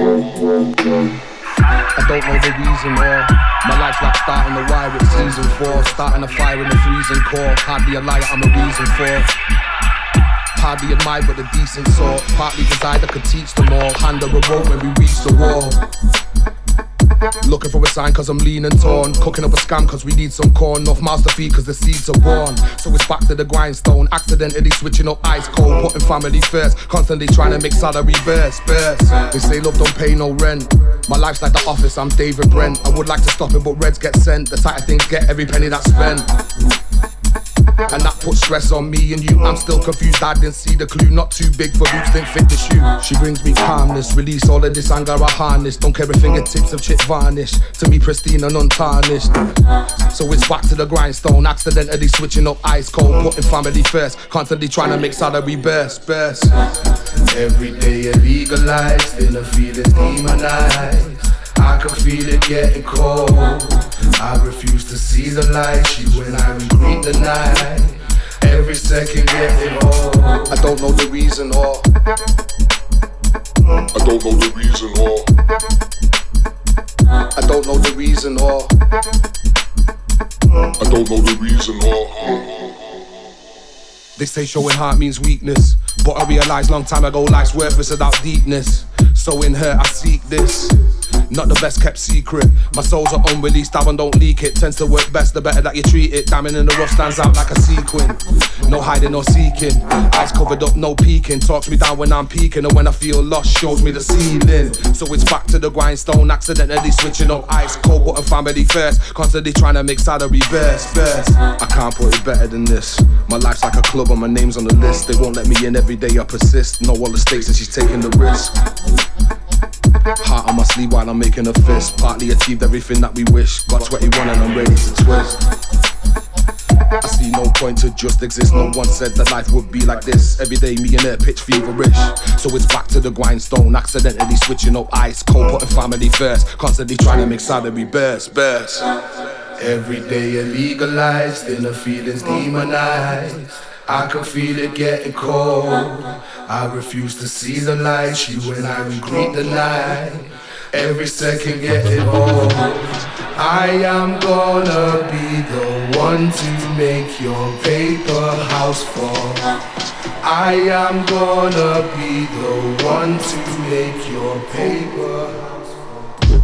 I don't know the reason why. My life's like starting a wire with season four. Starting a fire in the freezing core. Hardly a liar, I'm a reason for. Hardly admired but a decent sort. Partly desired I could teach them all. Hand a rope when we reach the wall cause I'm lean and torn. Cooking up a scam cause we need some corn. Off master feed cause the seeds are born. So it's back to the grindstone. Accidentally switching up ice cold. Putting family first. Constantly trying to make salary burst. Burst. They say love don't pay no rent. My life's like the office, I'm David Brent. I would like to stop it, but reds get sent. The tighter things get every penny that's spent. And that puts stress on me and you. I'm still confused, I didn't see the clue. Not too big for boots, didn't fit the shoe. She brings me calmness, release all of this anger I harness. Don't care if fingertips of chip varnish. To me, pristine and untarnished. So it's back to the grindstone, accidentally switching up ice cold, putting family first. Constantly trying to make salary burst, burst. Every day illegalized, still a feelings demonized. I can feel it getting cold. I refuse to see the light. She when I greet the night. Every second getting old. I don't know the reason or. I don't know the reason or. I don't know the reason or. I don't know the reason or. They say showing heart means weakness. But I realized long time ago life's worthless without deepness. So in her I seek this. Not the best kept secret. My soul's are unreleased, one don't leak it. Tends to work best the better that you treat it. Diamond in the rough stands out like a sequin. No hiding or seeking. Eyes covered up, no peeking. Talks me down when I'm peeking, and when I feel lost, shows me the ceiling. So it's back to the grindstone, accidentally switching up ice cold, putting family first. Constantly trying to make salary burst, burst. I can't put it better than this. My life's like a club, and my name's on the list. They won't let me in every day, I persist. Know all the stakes, and she's taking the risk. Heart on my sleeve while I'm making a fist. Partly achieved everything that we wish. Got 21 and I'm ready to twist. I see no point to just exist. No one said that life would be like this. Every day, me and her pitch feverish. So it's back to the grindstone. Accidentally switching up ice cold, putting family first. Constantly trying to make salary burst, burst. Every day illegalized, inner feelings demonized. I can feel it getting cold. I refuse to see the light. She when I greet the night. Every second getting old. I am gonna be the one to make your paper house fall. I am gonna be the one to make your paper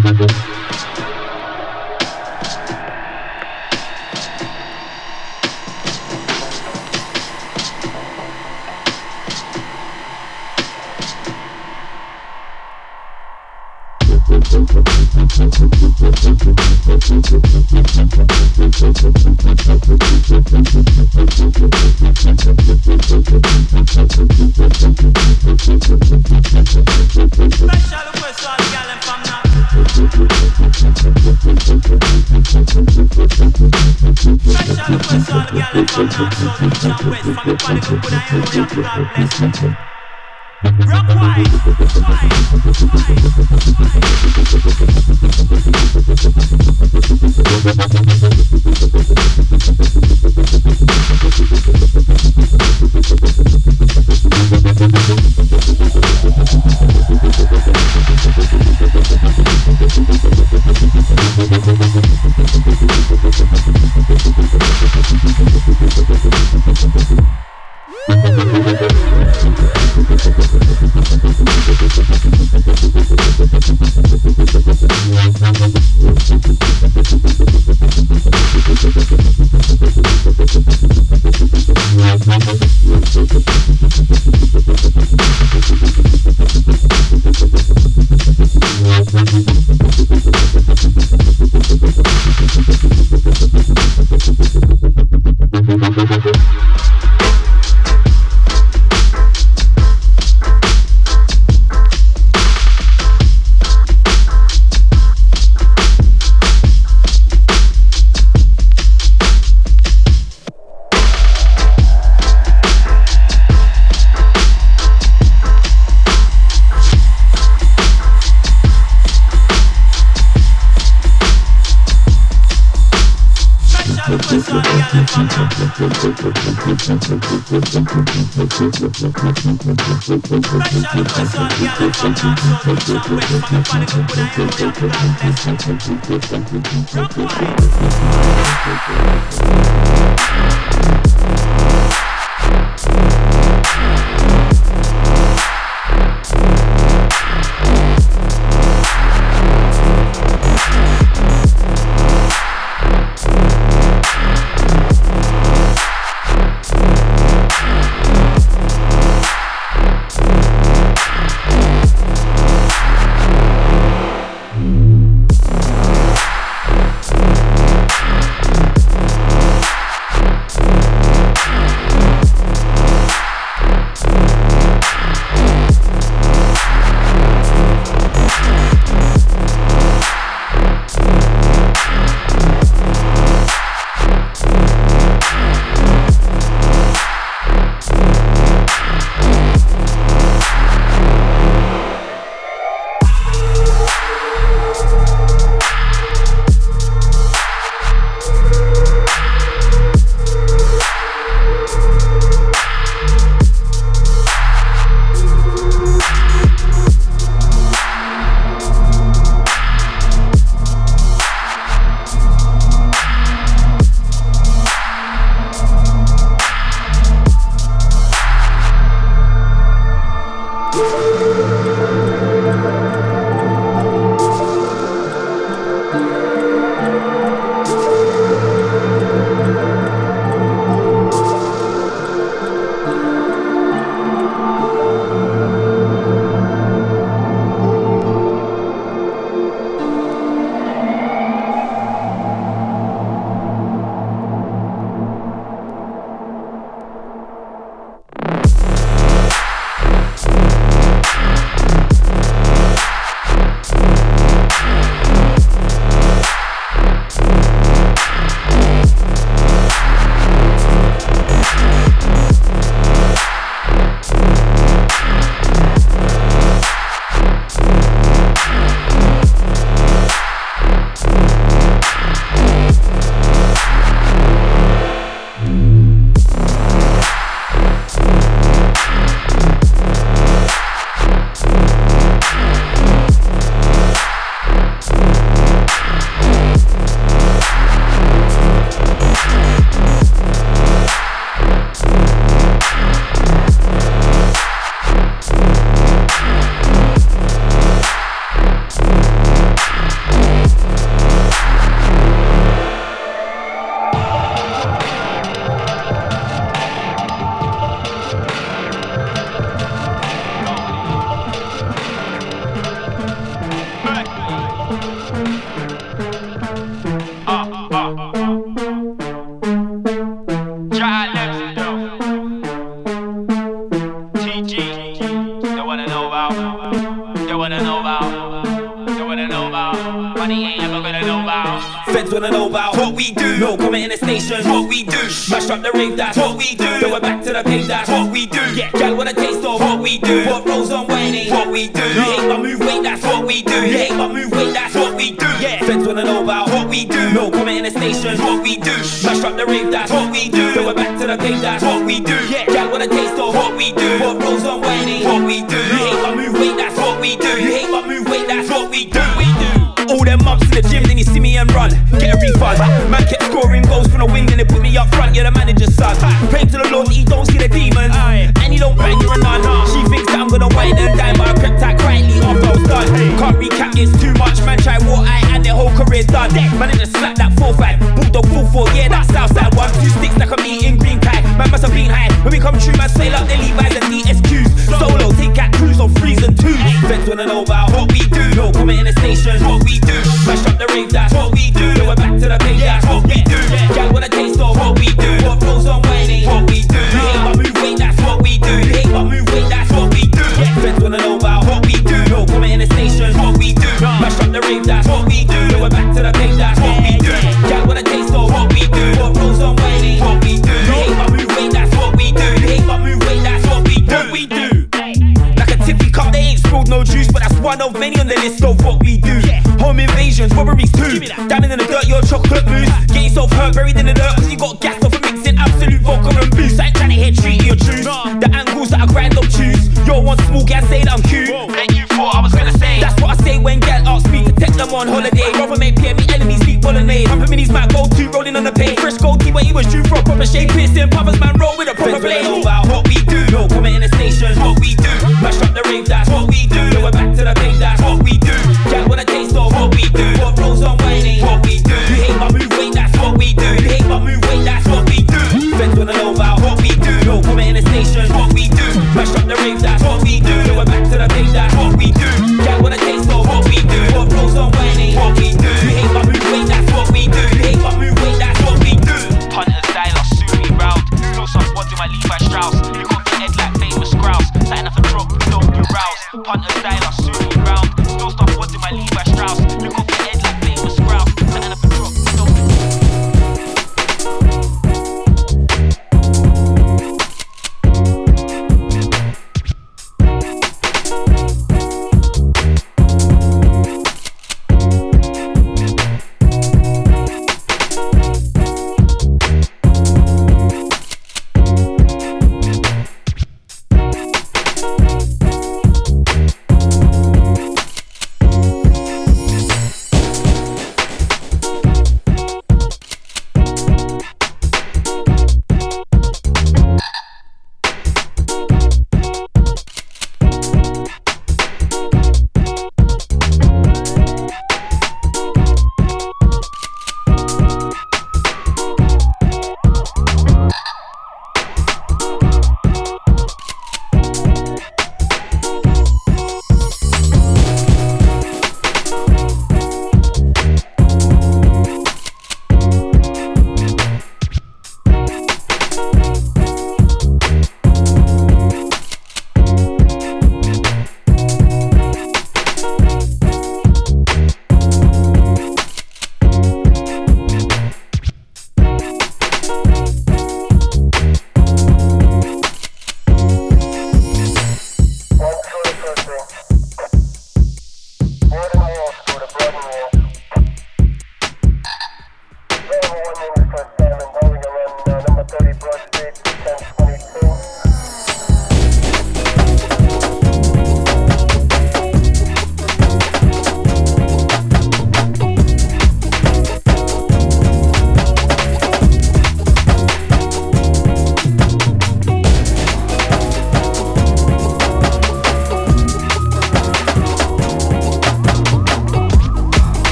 Gracias. Rock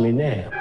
me now.